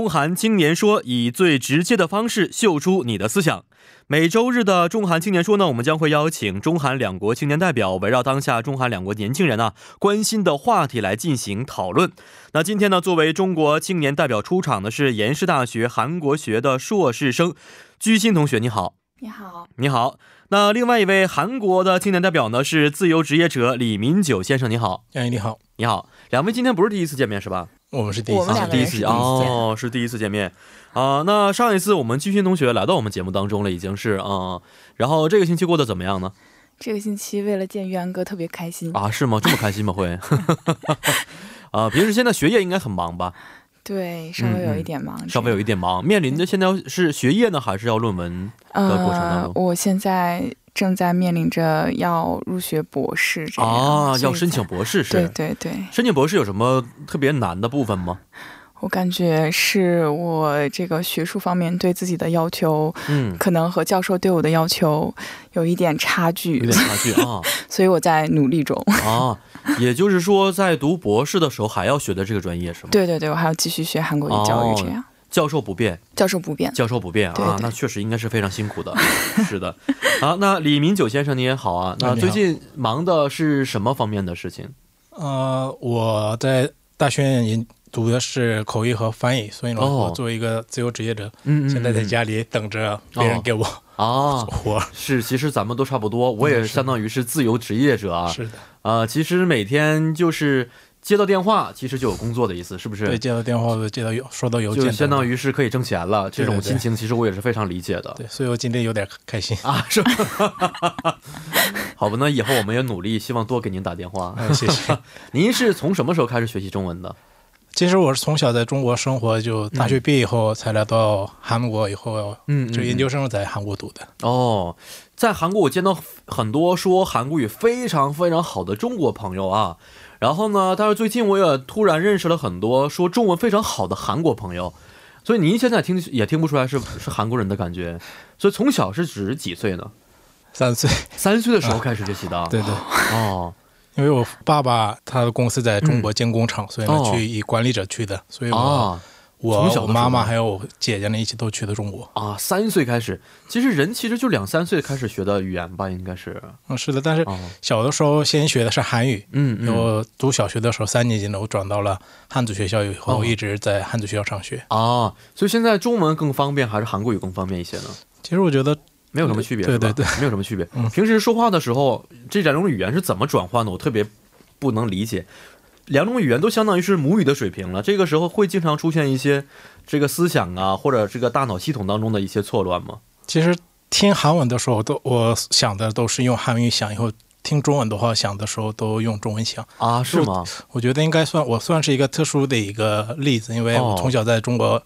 中韩青年说以最直接的方式秀出你的思想。每周日的中韩青年说呢，我们将会邀请中韩两国青年代表，围绕当下中韩两国年轻人呢关心的话题来进行讨论。那今天呢，作为中国青年代表出场的是延世大学韩国学的硕士生居心同学，你好。你好，你好。那另外一位韩国的青年代表呢是自由职业者李民九先生，你好。哎，你好，你好。两位今天不是第一次见面是吧？我们是第一次，第一次哦，是第一次见面啊。那上一次我们居勋同学来到我们节目当中了，已经是啊。然后这个星期过得怎么样呢？这个星期为了见玉安哥特别开心啊？是吗？这么开心吗？会 啊？平时现在学业应该很忙吧？对，稍微有一点忙，稍微有一点忙。面临的现在是学业呢，还是要论文的过程当中？我现在。正在面临着要入学博士这样啊，要申请博士是？对对对，申请博士有什么特别难的部分吗？我感觉是我这个学术方面对自己的要求，嗯，可能和教授对我的要求有一点差距，有点差距啊，所以我在努力中啊。也就是说，在读博士的时候还要学的这个专业是吗？对对对，我还要继续学韩国语教育这样。教授不变，教授不变，教授不变啊，那确实应该是非常辛苦的。是的，好，那李明九先生您也好啊，那最近忙的是什么方面的事情？呃，我在大学院读的是口译和翻译，所以呢，我作为一个自由职业者，嗯现在在家里等着别人给我啊 活。是，其实咱们都差不多，我也相当于是自由职业者啊。是的，啊，其实每天就是。接到电话，其实就有工作的意思，是不是？对，接到电话，接到有收到邮件，就相当于是可以挣钱了。这种心情，其实我也是非常理解的。对，所以我今天有点开心啊，是吧？好吧，那以后我们也努力，希望多给您打电话。谢谢。您是从什么时候开始学习中文的？其实我是从小在中国生活，就大学毕业以后才来到韩国，以后嗯，就研究生在韩国读的。哦，在韩国我见到很多说韩国语非常非常好的中国朋友啊。然后呢？但是最近我也突然认识了很多说中文非常好的韩国朋友，所以您现在听也听不出来是是韩国人的感觉。所以从小是指几岁呢？三岁，三岁的时候开始学习的。对对。哦，因为我爸爸他的公司在中国建工厂，所以呢去以管理者去的，所以我。我从小妈妈还有我姐姐呢，一起都去的中国啊。三岁开始，其实人其实就两三岁开始学的语言吧，应该是。嗯，是的。但是小的时候先学的是韩语，嗯，我读小学的时候三年级呢，我转到了汉族学校以后，一直在汉族学校上学啊。所以现在中文更方便还是韩国语更方便一些呢？其实我觉得没有什么区别，对对对，没有什么区别。平时说话的时候，这两种语言是怎么转换的？我特别不能理解。两种语言都相当于是母语的水平了，这个时候会经常出现一些这个思想啊，或者这个大脑系统当中的一些错乱吗？其实听韩文的时候，都我想的都是用韩语想，以后听中文的话想的时候都用中文想啊？是吗？我觉得应该算我算是一个特殊的一个例子，因为我从小在中国。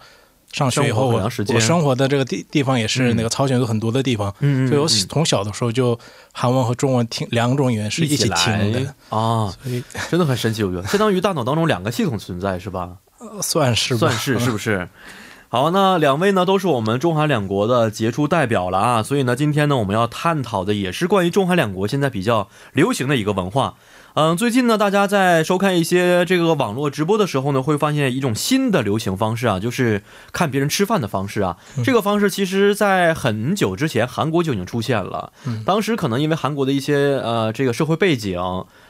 上学以后，我我生活的这个地地方也是那个朝鲜族很多的地方，所以我从小的时候就韩文和中文听两种语言是一起听的啊，所以真的很神奇，我觉得相当于大脑当中两个系统存在是吧？算是算是是不是？好，那两位呢都是我们中韩两国的杰出代表了啊，所以呢今天呢我们要探讨的也是关于中韩两国现在比较流行的一个文化。嗯，最近呢，大家在收看一些这个网络直播的时候呢，会发现一种新的流行方式啊，就是看别人吃饭的方式啊。这个方式其实，在很久之前，韩国就已经出现了。当时可能因为韩国的一些呃这个社会背景，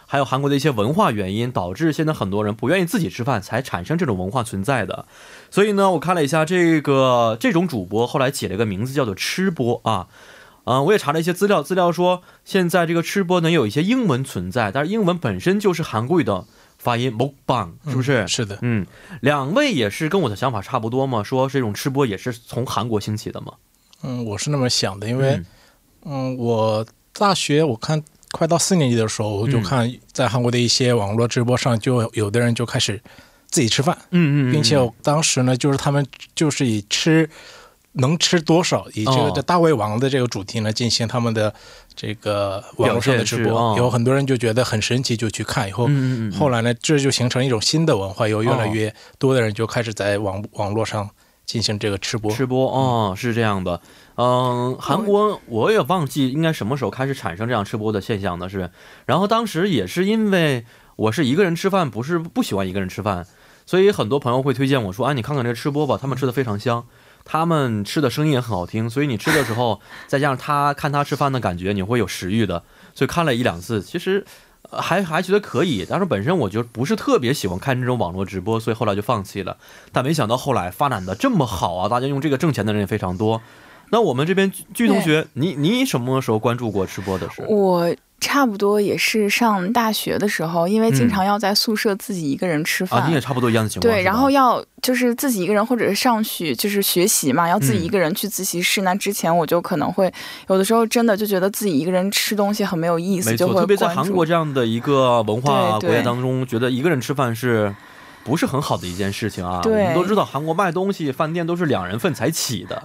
还有韩国的一些文化原因，导致现在很多人不愿意自己吃饭，才产生这种文化存在的。所以呢，我看了一下这个这种主播，后来起了一个名字叫做吃播啊。啊，我也查了一些资料，资料说现在这个吃播能有一些英文存在，但是英文本身就是韩国语的发音，mukbang 是不是？是的，嗯，两位也是跟我的想法差不多嘛，说这种吃播也是从韩国兴起的嘛。嗯，我是那么想的，因为嗯，我大学我看快到四年级的时候，我就看在韩国的一些网络直播上，就有的人就开始自己吃饭，嗯嗯，并且当时呢，就是他们就是以吃。能吃多少？以这个的大胃王的这个主题呢，进行他们的这个网络上的直播，有很多人就觉得很神奇，就去看。以后后来呢，这就形成一种新的文化，有越来越多的人就开始在网网络上进行这个吃播。吃播哦，是这样的。嗯，韩国我也忘记应该什么时候开始产生这样吃播的现象的是，然后当时也是因为我是一个人吃饭，不是不喜欢一个人吃饭。所以很多朋友会推荐我说：“啊，你看看这吃播吧，他们吃的非常香，他们吃的声音也很好听，所以你吃的时候，再加上他看他吃饭的感觉，你会有食欲的。”所以看了一两次，其实还还觉得可以，但是本身我就不是特别喜欢看这种网络直播，所以后来就放弃了。但没想到后来发展的这么好啊，大家用这个挣钱的人也非常多。那我们这边剧同学，你你什么时候关注过吃播的事？我。差不多也是上大学的时候，因为经常要在宿舍自己一个人吃饭。啊，你也差不多一样的情况。对，然后要就是自己一个人，或者是上去就是学习嘛，要自己一个人去自习室。那之前我就可能会有的时候真的就觉得自己一个人吃东西很没有意思，就会特别在韩国这样的一个文化国家当中，觉得一个人吃饭是不是很好的一件事情啊？我们都知道韩国卖东西饭店都是两人份才起的。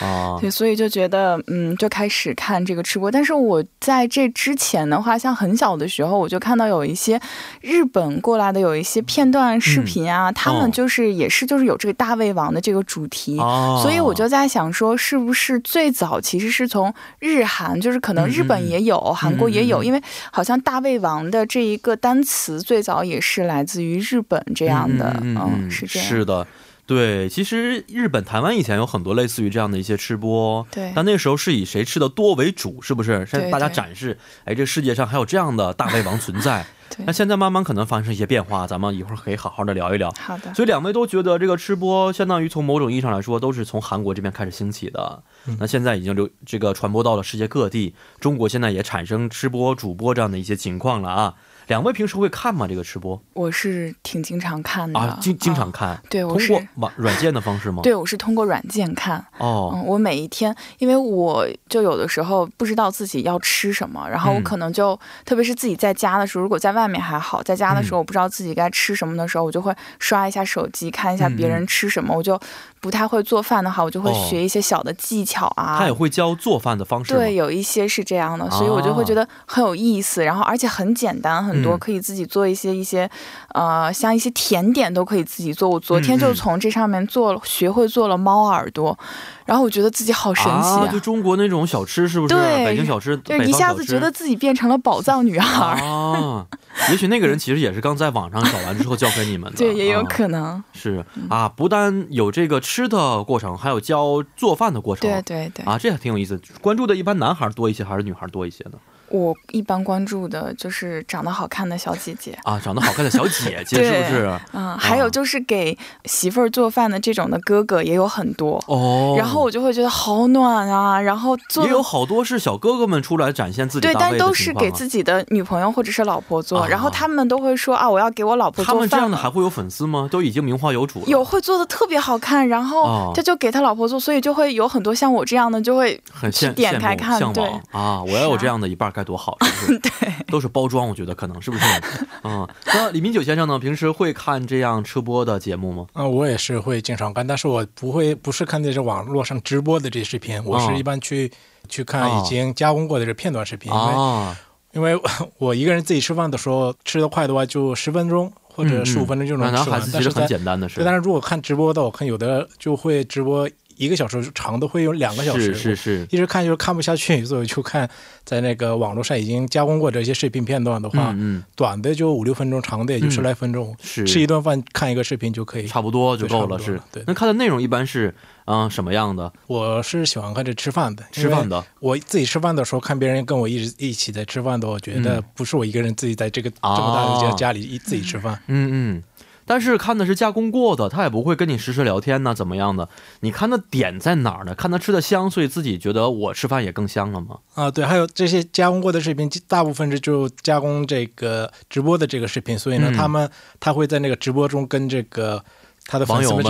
啊，对，所以就觉得，嗯，就开始看这个吃播。但是我在这之前的话，像很小的时候，我就看到有一些日本过来的有一些片段视频啊，他们就是也是就是有这个大胃王的这个主题，所以我就在想说，是不是最早其实是从日韩，就是可能日本也有，韩国也有，因为好像大胃王的这一个单词最早也是来自于日本这样的，嗯，是这样，是的。对，其实日本、台湾以前有很多类似于这样的一些吃播，对，但那时候是以谁吃的多为主，是不是？向大家展示，哎，这世界上还有这样的大胃王存在。那现在慢慢可能发生一些变化，咱们一会儿可以好好的聊一聊。好的。所以两位都觉得这个吃播相当于从某种意义上来说，都是从韩国这边开始兴起的。那现在已经流这个传播到了世界各地，中国现在也产生吃播主播这样的一些情况了啊。两位平时会看吗？这个吃播，我是挺经常看的啊，经经常看。对，通过网 软件的方式吗？对，我是通过软件看。哦，我每一天，因为我就有的时候不知道自己要吃什么，然后我可能就，特别是自己在家的时候，如果在外面还好，在家的时候我不知道自己该吃什么的时候，我就会刷一下手机，看一下别人吃什么，我就。不太会做饭的话，我就会学一些小的技巧啊。他也会教做饭的方式。对，有一些是这样的，所以我就会觉得很有意思。然后，而且很简单，很多可以自己做一些一些，呃，像一些甜点都可以自己做。我昨天就从这上面做了，学会做了猫耳朵。然后我觉得自己好神奇啊！就中国那种小吃是不是？对，北京小吃，对，一下子觉得自己变成了宝藏女孩啊！也许那个人其实也是刚在网上找完之后教给你们的，对，也有可能是啊。不但有这个吃的过程，还有教做饭的过程，对对对，啊，这还挺有意思。关注的一般男孩多一些，还是女孩多一些呢？我一般关注的就是长得好看的小姐姐啊，长得好看的小姐姐 是不是？嗯，还有就是给媳妇儿做饭的这种的哥哥也有很多哦。然后我就会觉得好暖啊，然后做也有好多是小哥哥们出来展现自己对，但都是给自己的女朋友或者是老婆做，然后他们都会说啊，我要给我老婆做饭。他们这样的还会有粉丝吗？都已经名花有主了。有会做的特别好看，然后他就给他老婆做，所以就会有很多像我这样的就会很羡点开看，对啊，我要有这样的一半该多好。对，都是包装，我觉得可能是不是？嗯，那李明九先生呢？平时会看这样吃播的节目吗？啊，我也是会经常看，但是我不会，不是看那些网络上直播的这些视频，我是一般去去看已经加工过的这片段视频，因为因为 我一个人自己吃饭的时候，吃的快的话就十分钟或者十五分钟就能吃完，但是很简单的事，但是如果看直播的，我看有的就会直播。一个小时长的会有两个小时，是是是，一直看就是看不下去，所以就看在那个网络上已经加工过这些视频片段的话，嗯，短的就五六分钟，长的也就十来分钟，是。吃一顿饭看一个视频就可以，差不多就够了，是。对，那看的内容一般是嗯什么样的？我是喜欢看这吃饭的，吃饭的。我自己吃饭的时候看别人跟我一直一起在吃饭的，我觉得不是我一个人自己在这个这么大的家家里一自己吃饭，嗯嗯。但是看的是加工过的，他也不会跟你实时聊天呢，怎么样的？你看的点在哪儿呢？看他吃的香，所以自己觉得我吃饭也更香了吗？啊，对，还有这些加工过的视频，大部分是就加工这个直播的这个视频，所以呢，他们他会在那个直播中跟这个他的网友们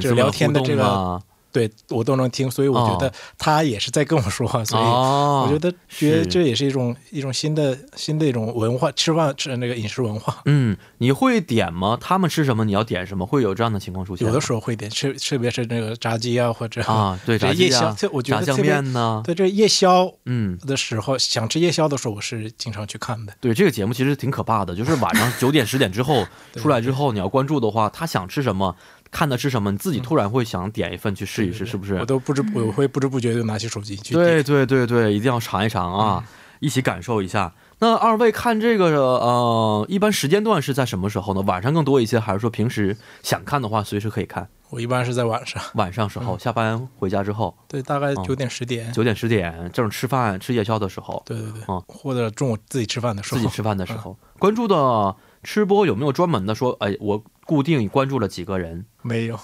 这个聊天的这个。对我都能听，所以我觉得他也是在跟我说话，所以我觉得觉得这也是一种一种新的新的一种文化，吃饭吃那个饮食文化。嗯，你会点吗？他们吃什么你要点什么？会有这样的情况出现？有的时候会点，吃特别是那个炸鸡啊，或者啊，对炸鸡啊，我觉得炸酱面呢。对这夜宵，嗯的时候想吃夜宵的时候，我是经常去看的。对这个节目其实挺可怕的，就是晚上九点十点之后 出来之后，你要关注的话，他想吃什么。看的是什么？你自己突然会想点一份去试一试，是不是？我都不知我会不知不觉就拿起手机去。对对对对，一定要尝一尝啊！一起感受一下。那二位看这个呃，一般时间段是在什么时候呢？晚上更多一些，还是说平时想看的话随时可以看？我一般是在晚上，晚上时候下班回家之后，对，大概九点十点，九点十点正吃饭吃夜宵的时候，对对对，嗯，或者中午自己吃饭的时候，自己吃饭的时候，关注的吃播有没有专门的说，哎，我固定关注了几个人？没有，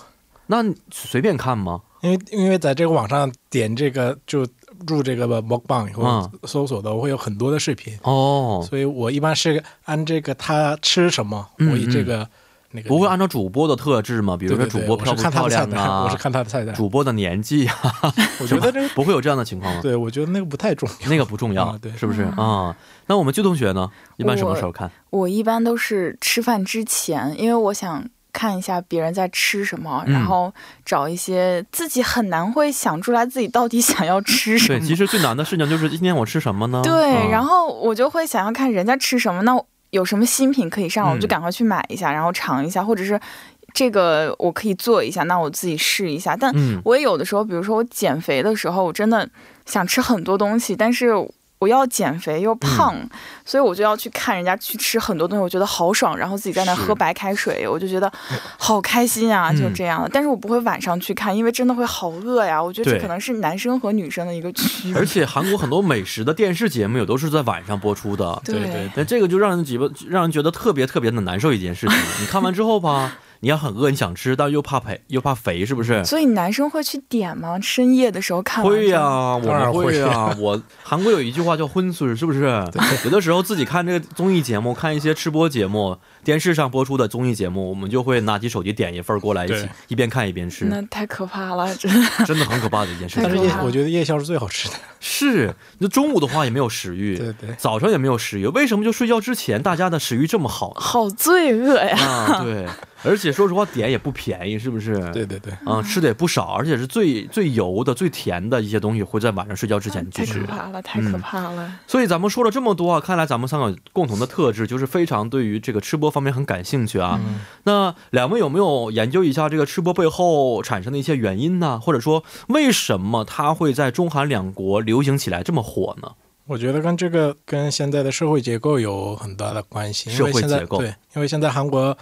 那随便看吗？因为因为在这个网上点这个就。入这个 m o k b a n g 以后搜索的，我会有很多的视频哦，所以我一般是按这个他吃什么，我以这个那个不会按照主播的特质吗？比如说主播漂不漂亮啊？我是看他的菜单，主播的年纪啊，我觉得这 不会有这样的情况吗？对，我觉得那个不太重要，那个不重要，对，是不是啊？那我们鞠同学呢？一般什么时候看？我一般都是吃饭之前，因为我想。看一下别人在吃什么，然后找一些自己很难会想出来自己到底想要吃什么。对，其实最难的事情就是今天我吃什么呢？对，然后我就会想要看人家吃什么，那有什么新品可以上，我就赶快去买一下，然后尝一下，或者是这个我可以做一下，那我自己试一下。但我也有的时候，比如说我减肥的时候，我真的想吃很多东西，但是。我要减肥又胖，所以我就要去看人家去吃很多东西，我觉得好爽，然后自己在那喝白开水，我就觉得好开心啊，就这样。但是我不会晚上去看，因为真的会好饿呀。我觉得这可能是男生和女生的一个区别。而且韩国很多美食的电视节目也都是在晚上播出的，对对。但这个就让人觉得让人觉得特别特别的难受一件事情。你看完之后吧。你要很饿，你想吃，但又怕肥，又怕肥，是不是？所以男生会去点吗？深夜的时候看？会呀，我们会呀。我 韩国有一句话叫“荤素”，是不是？有的时候自己看这个综艺节目，看一些吃播节目。电视上播出的综艺节目，我们就会拿起手机点一份过来，一起一边看一边吃。那太可怕了，真的真的很可怕的一件事。但是夜，我觉得夜宵是最好吃的。是，那中午的话也没有食欲，对对，早上也没有食欲。为什么就睡觉之前大家的食欲这么好？好罪恶呀！啊，对，而且说实话，点也不便宜，是不是？对对对，啊，吃的也不少，而且是最最油的、最甜的一些东西会在晚上睡觉之前去吃。太可怕了，太可怕了。所以咱们说了这么多啊，看来咱们三个共同的特质就是非常对于这个吃播方面很感兴趣。啊，那两位有没有研究一下这个吃播背后产生的一些原因呢？或者说，为什么它会在中韩两国流行起来这么火呢？我觉得跟这个跟现在的社会结构有很大的关系。社会结构对，因为现在韩国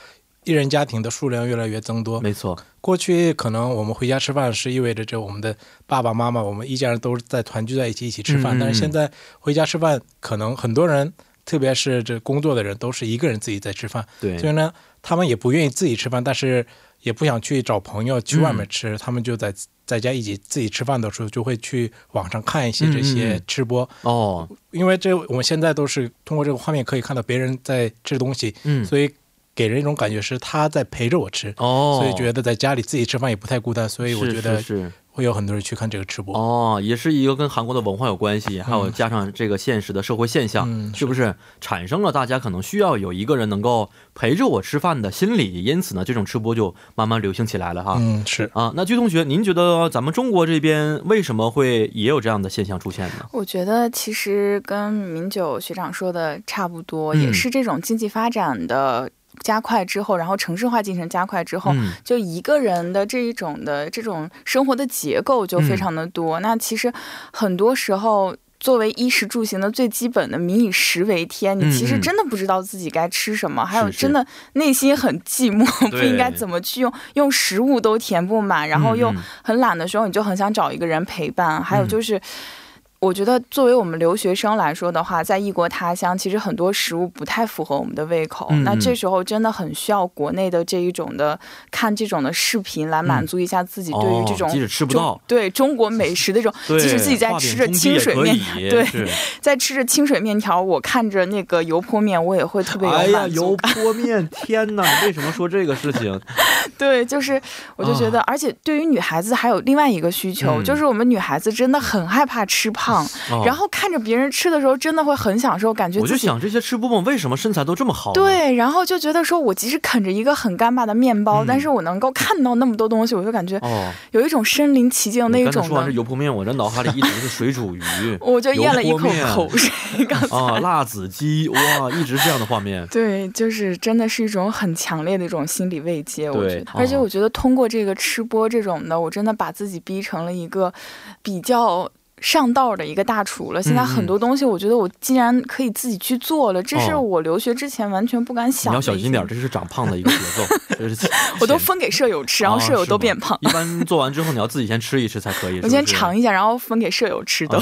一人家庭的数量越来越增多。没错，过去可能我们回家吃饭是意味着这我们的爸爸妈妈，我们一家人都是在团聚在一起一起吃饭。但是现在回家吃饭，可能很多人。特别是这工作的人都是一个人自己在吃饭，对，所以呢，他们也不愿意自己吃饭，但是也不想去找朋友去外面吃，他们就在在家一起自己吃饭的时候，就会去网上看一些这些吃播。哦，因为这我们现在都是通过这个画面可以看到别人在吃东西，嗯，所以给人一种感觉是他在陪着我吃哦，所以觉得在家里自己吃饭也不太孤单，所以我觉得是。会有很多人去看这个吃播哦，也是一个跟韩国的文化有关系，还有加上这个现实的社会现象，是不是产生了大家可能需要有一个人能够陪着我吃饭的心理？因此呢，这种吃播就慢慢流行起来了哈。嗯，是啊。那鞠同学，您觉得咱们中国这边为什么会也有这样的现象出现呢？我觉得其实跟明九学长说的差不多，也是这种经济发展的。加快之后，然后城市化进程加快之后，就一个人的这一种的这种生活的结构就非常的多。那其实很多时候，作为衣食住行的最基本的“民以食为天”，你其实真的不知道自己该吃什么，还有真的内心很寂寞，不应该怎么去用，用食物都填不满，然后又很懒的时候，你就很想找一个人陪伴。还有就是。我觉得作为我们留学生来说的话，在异国他乡，其实很多食物不太符合我们的胃口。那这时候真的很需要国内的这一种的看这种的视频来满足一下自己对于这种即使吃不到对中国美食的这种，即使自己在吃着清水面对，在吃着清水面条，我看着那个油泼面，我也会特别有满足。哎呀，油泼面，天哪！为什么说这个事情？对，就是我就觉得，而且对于女孩子还有另外一个需求，就是我们女孩子真的很害怕吃胖。然后看着别人吃的时候，真的会很享受，感觉我就想这些吃播们为什么身材都这么好？对，然后就觉得说我即使啃着一个很干巴的面包，但是我能够看到那么多东西，我就感觉哦，有一种身临其境的那种。完这油泼面，我这脑海里一直是水煮鱼，我就咽了一口口水。刚才啊，辣子鸡哇，一直这样的画面。对，就是真的是一种很强烈的一种心理慰藉，我而且我觉得通过这个吃播这种的，我真的把自己逼成了一个比较。上道的一个大厨了。现在很多东西，我觉得我竟然可以自己去做了，这是我留学之前完全不敢想的。你要小心点，这是长胖的一个节奏。我都分给舍友吃，然后舍友都变胖。一般做完之后，你要自己先吃一吃才可以。我先尝一下，然后分给舍友吃的。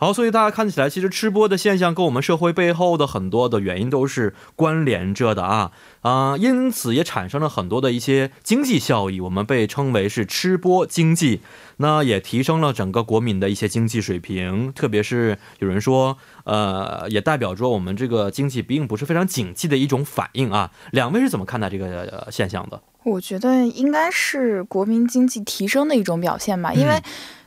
好，所以大家看起来，其实吃播的现象跟我们社会背后的很多的原因都是关联着的啊啊，因此也产生了很多的一些经济效益，我们被称为是吃播经济。那也提升了整个国民的一些经济水平，特别是有人说，呃，也代表着我们这个经济并不是非常景气的一种反应啊。两位是怎么看待这个现象的？我觉得应该是国民经济提升的一种表现吧，因为。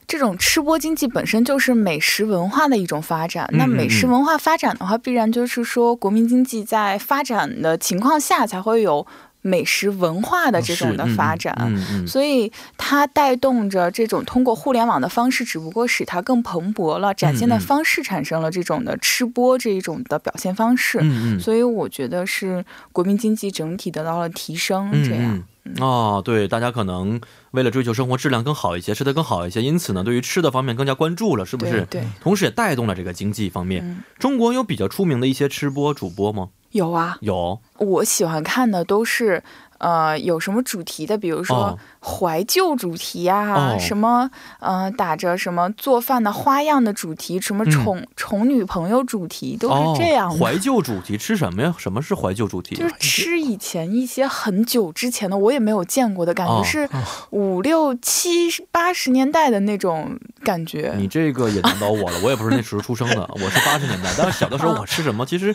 这种吃播经济本身就是美食文化的一种发展。那美食文化发展的话，必然就是说国民经济在发展的情况下，才会有美食文化的这种的发展。所以它带动着这种通过互联网的方式，只不过使它更蓬勃了，展现的方式产生了这种的吃播这一种的表现方式。所以我觉得是国民经济整体得到了提升。这样。哦，对，大家可能为了追求生活质量更好一些，吃的更好一些，因此呢，对于吃的方面更加关注了，是不是？对，同时也带动了这个经济方面。中国有比较出名的一些吃播主播吗？有啊，有。我喜欢看的都是。呃，有什么主题的？比如说怀旧主题呀，什么呃，打着什么做饭的花样的主题，什么宠宠女朋友主题，都是这样。怀旧主题吃什么呀？什么是怀旧主题？就是吃以前一些很久之前的，我也没有见过的感觉，是五六七八十年代的那种感觉。你这个也难倒我了，我也不是那时候出生的，我是八十年代。但是小的时候我吃什么？其实，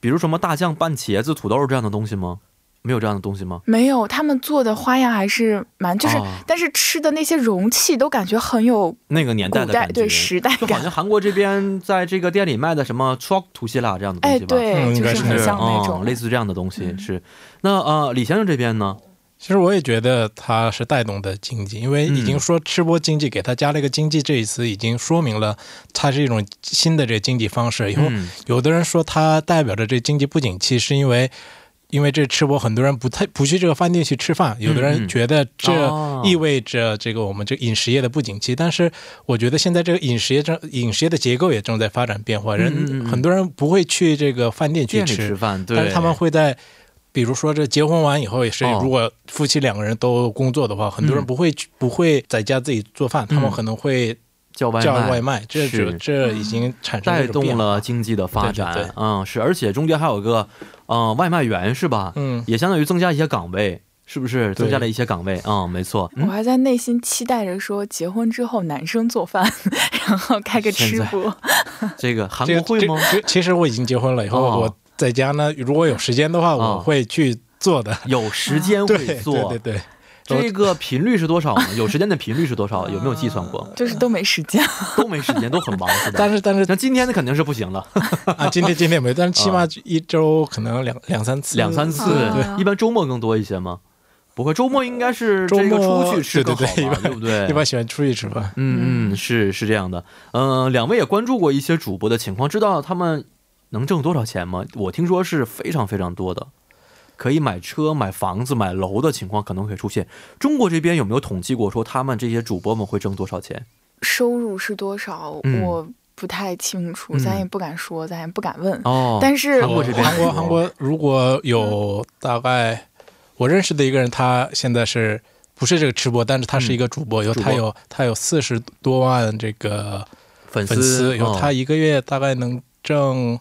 比如什么大酱拌茄子、土豆这样的东西吗？没有这样的东西吗？没有，他们做的花样还是蛮，就是，但是吃的那些容器都感觉很有那个年代的感觉，对时代感。就好像韩国这边在这个店里卖的什么 c h o k 图西拉这样的东西吧？哎，对，就是很像那种类似这样的东西。是，那呃，李先生这边呢？其实我也觉得它是带动的经济，因为已经说吃播经济，给他加了一个经济这一词，已经说明了它是一种新的这个经济方式。以后有的人说它代表着这经济不景气，是因为。因为这吃播很多人不太不去这个饭店去吃饭，有的人觉得这意味着这个我们这饮食业的不景气。但是我觉得现在这个饮食业正饮食业的结构也正在发展变化，人很多人不会去这个饭店去吃饭，但是他们会在，比如说这结婚完以后也是，如果夫妻两个人都工作的话，很多人不会不会在家自己做饭，他们可能会。叫外叫外卖，这这这已经产生带动了经济的发展，嗯，是，而且中间还有个，嗯，外卖员是吧？嗯，也相当于增加一些岗位，是不是？增加了一些岗位，嗯，没错。我还在内心期待着说，结婚之后男生做饭，然后开个吃播。这个韩国会吗？其实我已经结婚了，以后我在家呢，如果有时间的话，我会去做的。有时间会 做，对对。这个频率是多少呢？有时间的频率是多少？有没有计算过？就是都没时间，都没时间，都很忙，是吧？但是但是，那今天的肯定是不行了 啊！今天今天没，但是起码一周可能两两三次，两三次。对，一般周末更多一些吗？不会，周末应该是周末出去吃更好嘛，对不对？一般喜欢出去吃饭。嗯嗯，是是这样的。嗯，两位也关注过一些主播的情况，知道他们能挣多少钱吗？我听说是非常非常多的。可以买车、买房子、买楼的情况可能会出现。中国这边有没有统计过，说他们这些主播们会挣多少钱？收入是多少？我不太清楚，咱也不敢说，咱也不敢问。哦，但是韩国这边，韩国韩国如果有大概我认识的一个人，他现在是不是这个吃播？但是他是一个主播，有他有他有四十多万这个粉丝，有他一个月大概能挣。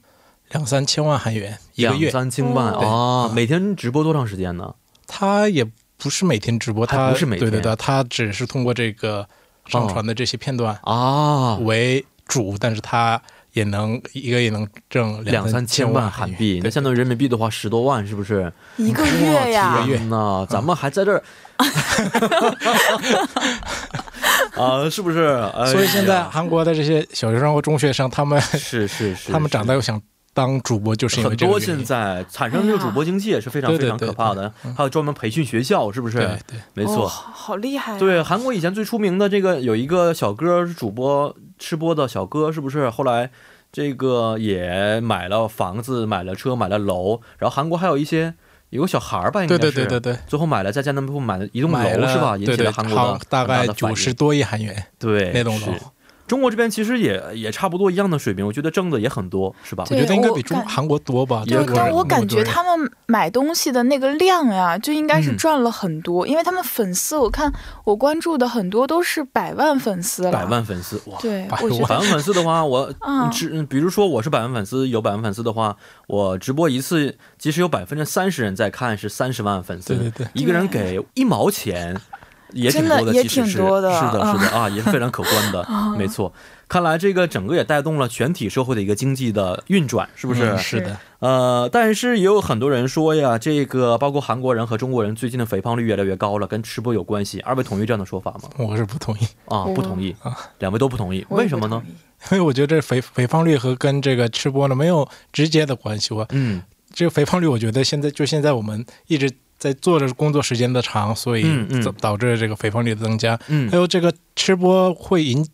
两三千万韩元一个月，两三千万啊！每天直播多长时间呢？他也不是每天直播，他不是每天，对对对，他只是通过这个上传的这些片段啊为主，但是他也能一个月能挣两三千万韩币，那相当于人民币的话十多万，是不是？一个月呀！天呐，咱们还在这儿。啊，是不是？所以现在韩国的这些小学生和中学生，他们是是是，他们长大又想。当主播就是因为很多现在产生这个主播经济也是非常非常可怕的，还有专门培训学校，是不是？对，没错，好厉害。对，韩国以前最出名的这个有一个小哥是主播吃播的小哥，是不是？后来这个也买了房子，买了车，买了楼。然后韩国还有一些有个小孩儿吧，应该是对对对对对，最后买了在江南浦买了一栋楼，是吧？引起了韩国的大概九十多亿韩元，对那栋楼。中国这边其实也也差不多一样的水平，我觉得挣的也很多，是吧？我觉得应该比中韩国多吧。对，但我感觉他们买东西的那个量呀，就应该是赚了很多，因为他们粉丝，我看我关注的很多都是百万粉丝了。百万粉丝，哇！对，百万粉丝的话，我直，比如说我是百万粉丝，有百万粉丝的话，我直播一次，即使有百分之三十人在看，是三十万粉丝，对对对，一个人给一毛钱。也挺多的，也挺多的，是的，是的啊，也是非常可观的，没错。看来这个整个也带动了全体社会的一个经济的运转，是不是？是的。呃，但是也有很多人说呀，这个包括韩国人和中国人最近的肥胖率越来越高了，跟吃播有关系。二位同意这样的说法吗？我是不同意啊，不同意啊，两位都不同意，为什么呢？因为我觉得这肥肥胖率和跟这个吃播呢没有直接的关系。我嗯，这个肥胖率，我觉得现在就现在我们一直。在做着工作时间的长，所以导导致这个肥胖率的增加。嗯，还有这个吃播会引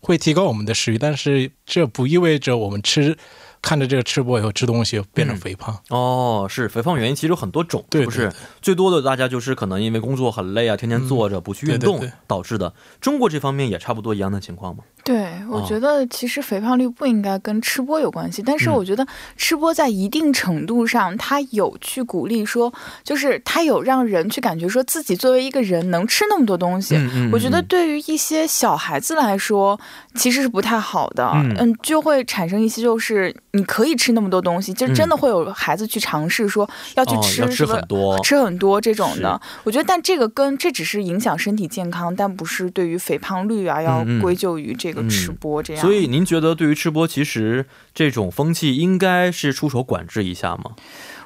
会提高我们的食欲，但是这不意味着我们吃。看着这个吃播以后吃东西变成肥胖哦，是肥胖原因其实有很多种，是不是？最多的大家就是可能因为工作很累啊，天天坐着不去运动导致的。中国这方面也差不多一样的情况吗？对，我觉得其实肥胖率不应该跟吃播有关系，但是我觉得吃播在一定程度上，他有去鼓励说，就是他有让人去感觉说自己作为一个人能吃那么多东西。我觉得对于一些小孩子来说，其实是不太好的，嗯，就会产生一些就是。你可以吃那么多东西，就真的会有孩子去尝试说要去吃吃很多吃很多这种的。我觉得，但这个跟这只是影响身体健康，但不是对于肥胖率啊要归咎于这个吃播这样。所以您觉得，对于吃播，其实这种风气应该是出手管制一下吗？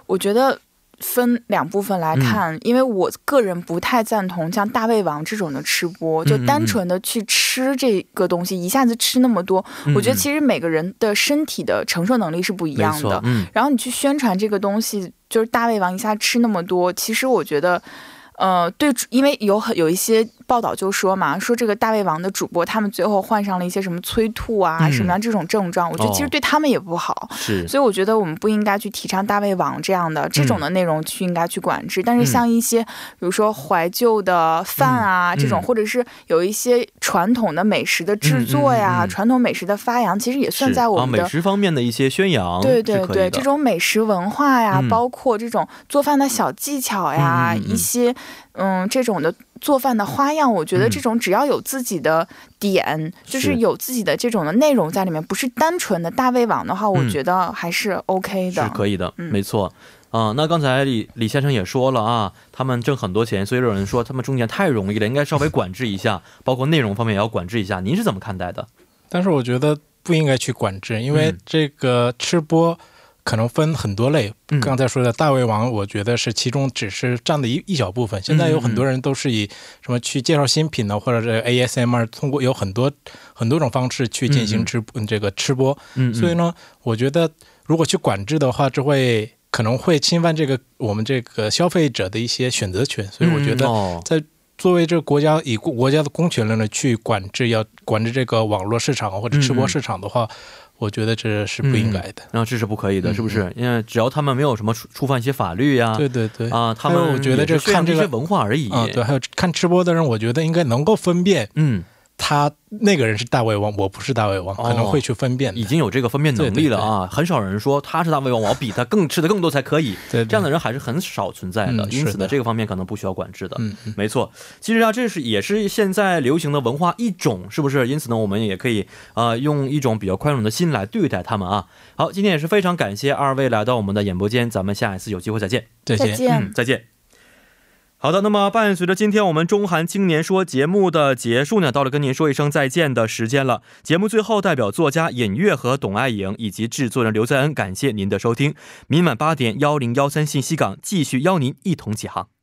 我觉得。分两部分来看，因为我个人不太赞同像大胃王这种的吃播，就单纯的去吃这个东西，一下子吃那么多。我觉得其实每个人的身体的承受能力是不一样的。然后你去宣传这个东西，就是大胃王一下吃那么多，其实我觉得。呃，对，因为有很有一些报道就说嘛，说这个大胃王的主播他们最后患上了一些什么催吐啊，什么样这种症状，我觉得其实对他们也不好。是，所以我觉得我们不应该去提倡大胃王这样的这种的内容去应该去管制。但是像一些比如说怀旧的饭啊这种，或者是有一些传统的美食的制作呀，传统美食的发扬，其实也算在我们的美食方面的一些宣扬。对对对，这种美食文化呀，包括这种做饭的小技巧呀，一些。嗯，这种的做饭的花样，我觉得这种只要有自己的点，就是有自己的这种的内容在里面，不是单纯的大胃王的话，我觉得还是 OK 的，是可以的，没错。啊，那刚才李李先生也说了啊，他们挣很多钱，所以有人说他们挣钱太容易了，应该稍微管制一下，包括内容方面也要管制一下。您是怎么看待的？但是我觉得不应该去管制，因为这个吃播。可能分很多类，刚才说的大胃王，我觉得是其中只是占的一一小部分。现在有很多人都是以什么去介绍新品呢，或者是 ASMR，通过有很多很多种方式去进行直这个吃播。所以呢，我觉得如果去管制的话，就会可能会侵犯这个我们这个消费者的一些选择权。所以我觉得，在作为这个国家以国家的公权力呢去管制，要管制这个网络市场或者吃播市场的话。我觉得这是不应该的，然后这是不可以的，是不是？因为只要他们没有什么触触犯一些法律呀，对对对，啊，他们我觉得这看这些文化而已，啊对，还有看吃播的人，我觉得应该能够分辨，嗯。他那个人是大胃王，我不是大胃王，可能会去分辨，已经有这个分辨能力了啊！很少人说他是大胃王，我要比他更吃的更多才可以。对，这样的人还是很少存在的。因此呢，这个方面可能不需要管制的。嗯，没错。其实啊，这是也是现在流行的文化一种，是不是？因此呢，我们也可以啊，用一种比较宽容的心来对待他们啊。好，今天也是非常感谢二位来到我们的演播间，咱们下一次有机会再见。再见，再见。好的，那么伴随着今天我们中韩青年说节目的结束呢，到了跟您说一声再见的时间了。节目最后，代表作家尹月和董爱颖以及制作人刘在恩，感谢您的收听。明晚八点幺零幺三信息港继续邀您一同起航。